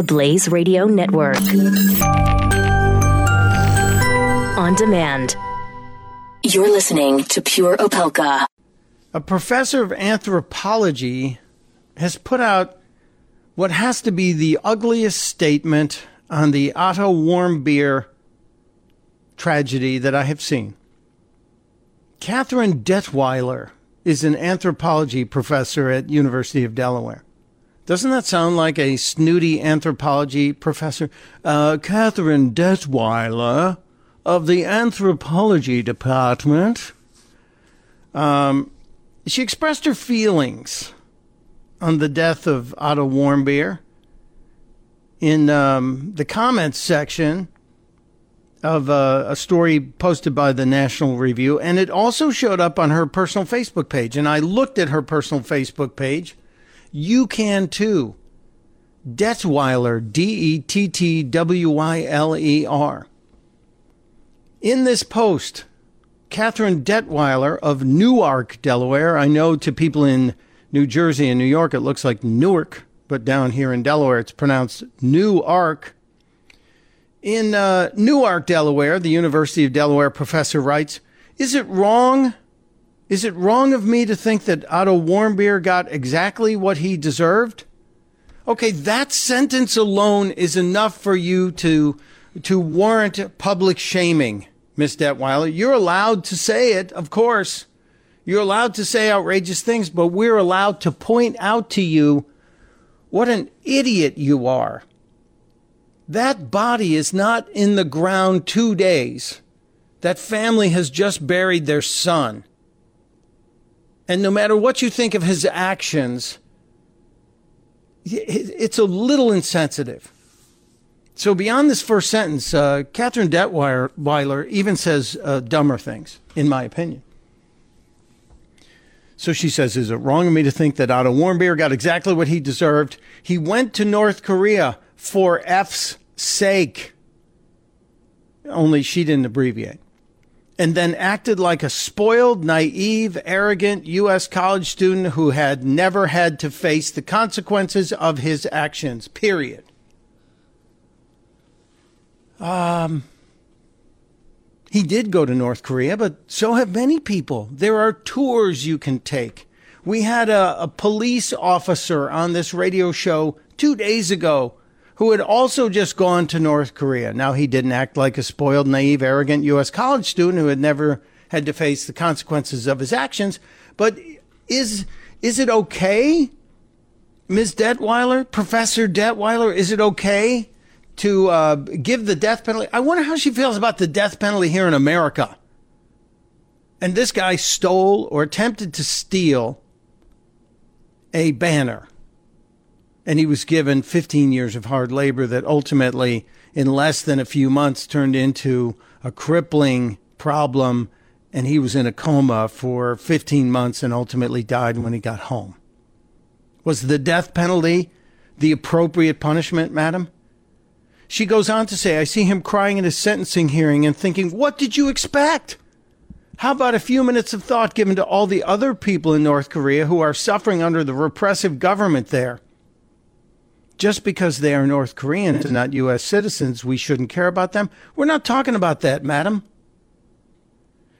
the Blaze Radio Network. On demand. You're listening to Pure Opelka. A professor of anthropology has put out what has to be the ugliest statement on the Otto Warmbier tragedy that I have seen. Katherine Dettwyler is an anthropology professor at University of Delaware. Doesn't that sound like a snooty anthropology professor? Uh, Katherine Dettwyler of the anthropology department. Um, she expressed her feelings on the death of Otto Warmbier in um, the comments section of uh, a story posted by the National Review, and it also showed up on her personal Facebook page. And I looked at her personal Facebook page. You can too. Dettwyler, D E T T W Y L E R. In this post, Katherine Dettwyler of Newark, Delaware. I know to people in New Jersey and New York, it looks like Newark, but down here in Delaware, it's pronounced Newark. In uh, Newark, Delaware, the University of Delaware professor writes Is it wrong? Is it wrong of me to think that Otto Warmbier got exactly what he deserved? Okay, that sentence alone is enough for you to, to warrant public shaming, Miss Dettwyler. You're allowed to say it, of course. You're allowed to say outrageous things, but we're allowed to point out to you what an idiot you are. That body is not in the ground two days. That family has just buried their son. And no matter what you think of his actions, it's a little insensitive. So beyond this first sentence, uh, Katherine Dettwyler even says uh, dumber things, in my opinion. So she says, Is it wrong of me to think that Otto Warmbier got exactly what he deserved? He went to North Korea for F's sake. Only she didn't abbreviate. And then acted like a spoiled, naive, arrogant U.S. college student who had never had to face the consequences of his actions, period. Um, he did go to North Korea, but so have many people. There are tours you can take. We had a, a police officer on this radio show two days ago who had also just gone to North Korea. Now, he didn't act like a spoiled, naive, arrogant U.S. college student who had never had to face the consequences of his actions. But is, is it okay, Ms. Dettwyler, Professor Dettwyler, is it okay to uh, give the death penalty? I wonder how she feels about the death penalty here in America. And this guy stole or attempted to steal a banner and he was given 15 years of hard labor that ultimately, in less than a few months, turned into a crippling problem. And he was in a coma for 15 months and ultimately died when he got home. Was the death penalty the appropriate punishment, madam? She goes on to say, I see him crying in his sentencing hearing and thinking, what did you expect? How about a few minutes of thought given to all the other people in North Korea who are suffering under the repressive government there? Just because they are North Koreans and not U.S. citizens, we shouldn't care about them. We're not talking about that, madam.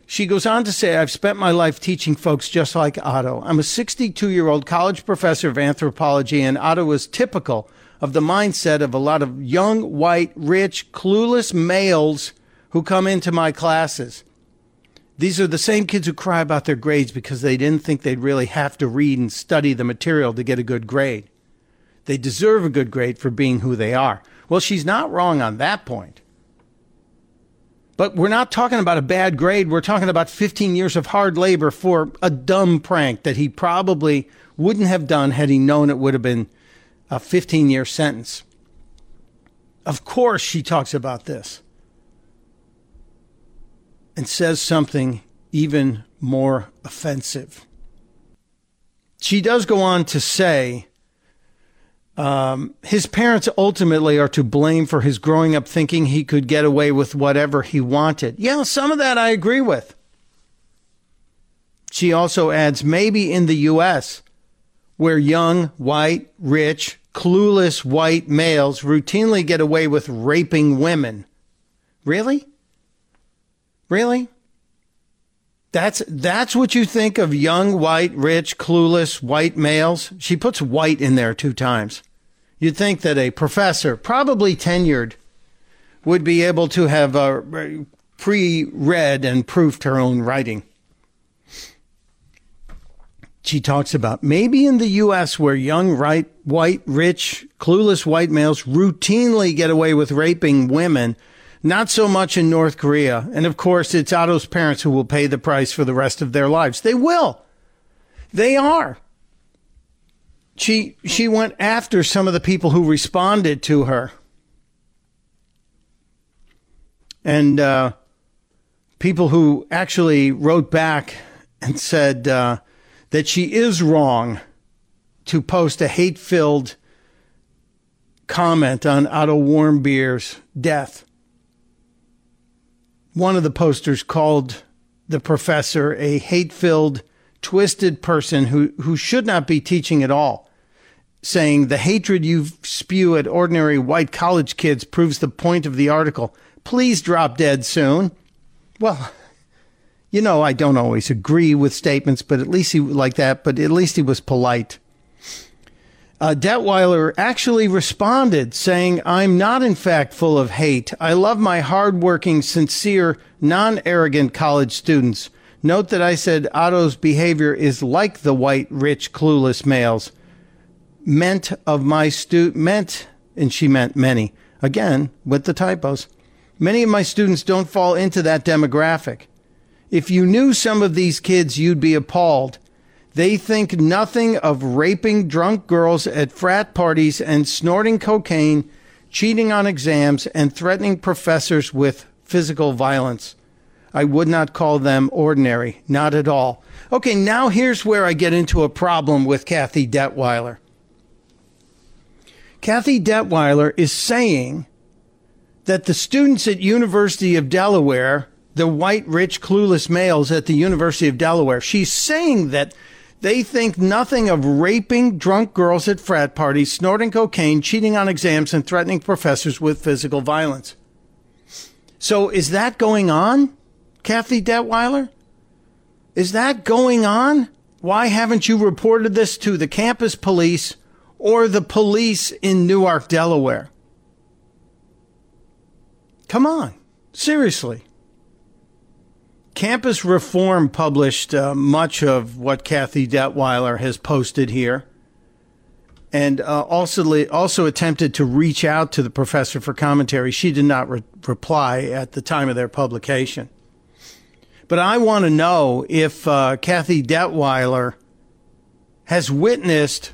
She goes on to say, I've spent my life teaching folks just like Otto. I'm a 62 year old college professor of anthropology, and Otto is typical of the mindset of a lot of young, white, rich, clueless males who come into my classes. These are the same kids who cry about their grades because they didn't think they'd really have to read and study the material to get a good grade. They deserve a good grade for being who they are. Well, she's not wrong on that point. But we're not talking about a bad grade. We're talking about 15 years of hard labor for a dumb prank that he probably wouldn't have done had he known it would have been a 15 year sentence. Of course, she talks about this and says something even more offensive. She does go on to say um, his parents ultimately are to blame for his growing up thinking he could get away with whatever he wanted. Yeah, some of that I agree with. She also adds maybe in the U.S., where young, white, rich, clueless white males routinely get away with raping women. Really? Really? That's that's what you think of young, white, rich, clueless white males? She puts white in there two times. You'd think that a professor, probably tenured, would be able to have uh, pre-read and proofed her own writing. She talks about maybe in the U.S. where young, right, white, rich, clueless white males routinely get away with raping women not so much in North Korea. And of course, it's Otto's parents who will pay the price for the rest of their lives. They will. They are. She, she went after some of the people who responded to her. And uh, people who actually wrote back and said uh, that she is wrong to post a hate filled comment on Otto Warmbier's death one of the posters called the professor a hate filled, twisted person who, who should not be teaching at all, saying, The hatred you spew at ordinary white college kids proves the point of the article. Please drop dead soon. Well, you know, I don't always agree with statements, but at least he like that, but at least he was polite uh, Dettwyler actually responded saying, I'm not in fact full of hate. I love my hardworking, sincere, non arrogant college students. Note that I said Otto's behavior is like the white, rich, clueless males. Meant of my stu meant, and she meant many. Again, with the typos. Many of my students don't fall into that demographic. If you knew some of these kids, you'd be appalled. They think nothing of raping drunk girls at frat parties and snorting cocaine, cheating on exams, and threatening professors with physical violence. I would not call them ordinary, not at all. Okay, now here's where I get into a problem with Kathy Dettwyler. Kathy Dettwyler is saying that the students at University of Delaware, the white, rich, clueless males at the University of Delaware, she's saying that they think nothing of raping drunk girls at frat parties, snorting cocaine, cheating on exams, and threatening professors with physical violence. So is that going on, Kathy Dettwyler? Is that going on? Why haven't you reported this to the campus police or the police in Newark, Delaware? Come on, seriously. Campus Reform published uh, much of what Kathy Dettwyler has posted here, and uh, also also attempted to reach out to the professor for commentary. She did not re- reply at the time of their publication. But I want to know if uh, Kathy Dettwyler has witnessed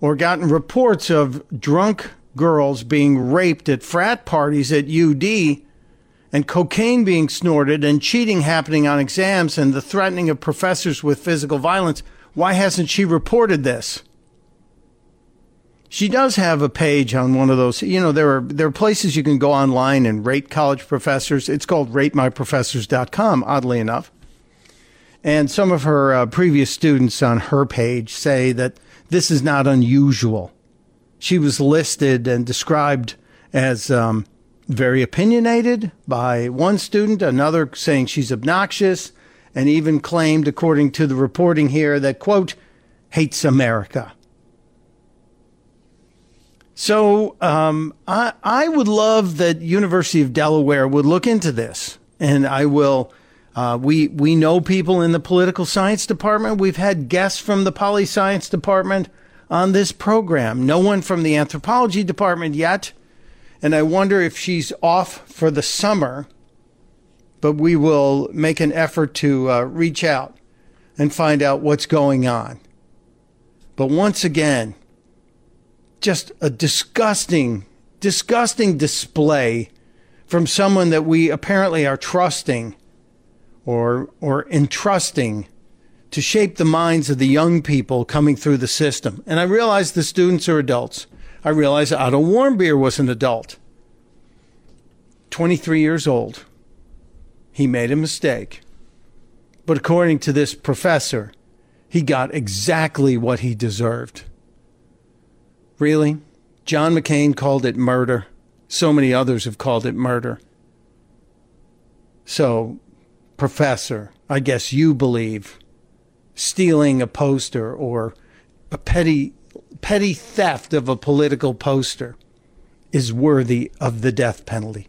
or gotten reports of drunk girls being raped at frat parties at UD and cocaine being snorted and cheating happening on exams and the threatening of professors with physical violence, why hasn't she reported this? She does have a page on one of those. You know, there are there are places you can go online and rate college professors. It's called ratemyprofessors.com, oddly enough. And some of her uh, previous students on her page say that this is not unusual. She was listed and described as um, very opinionated by one student, another saying she's obnoxious, and even claimed, according to the reporting here, that, quote, hates America. So um, I, I would love that University of Delaware would look into this, and I will. Uh, we we know people in the political science department. We've had guests from the poli science department on this program. No one from the anthropology department yet. And I wonder if she's off for the summer, but we will make an effort to uh, reach out and find out what's going on. But once again, just a disgusting, disgusting display from someone that we apparently are trusting or, or entrusting to shape the minds of the young people coming through the system. And I realize the students are adults. I realized Otto Warmbier was an adult. 23 years old. He made a mistake. But according to this professor, he got exactly what he deserved. Really? John McCain called it murder. So many others have called it murder. So, Professor, I guess you believe stealing a poster or a petty petty theft of a political poster is worthy of the death penalty.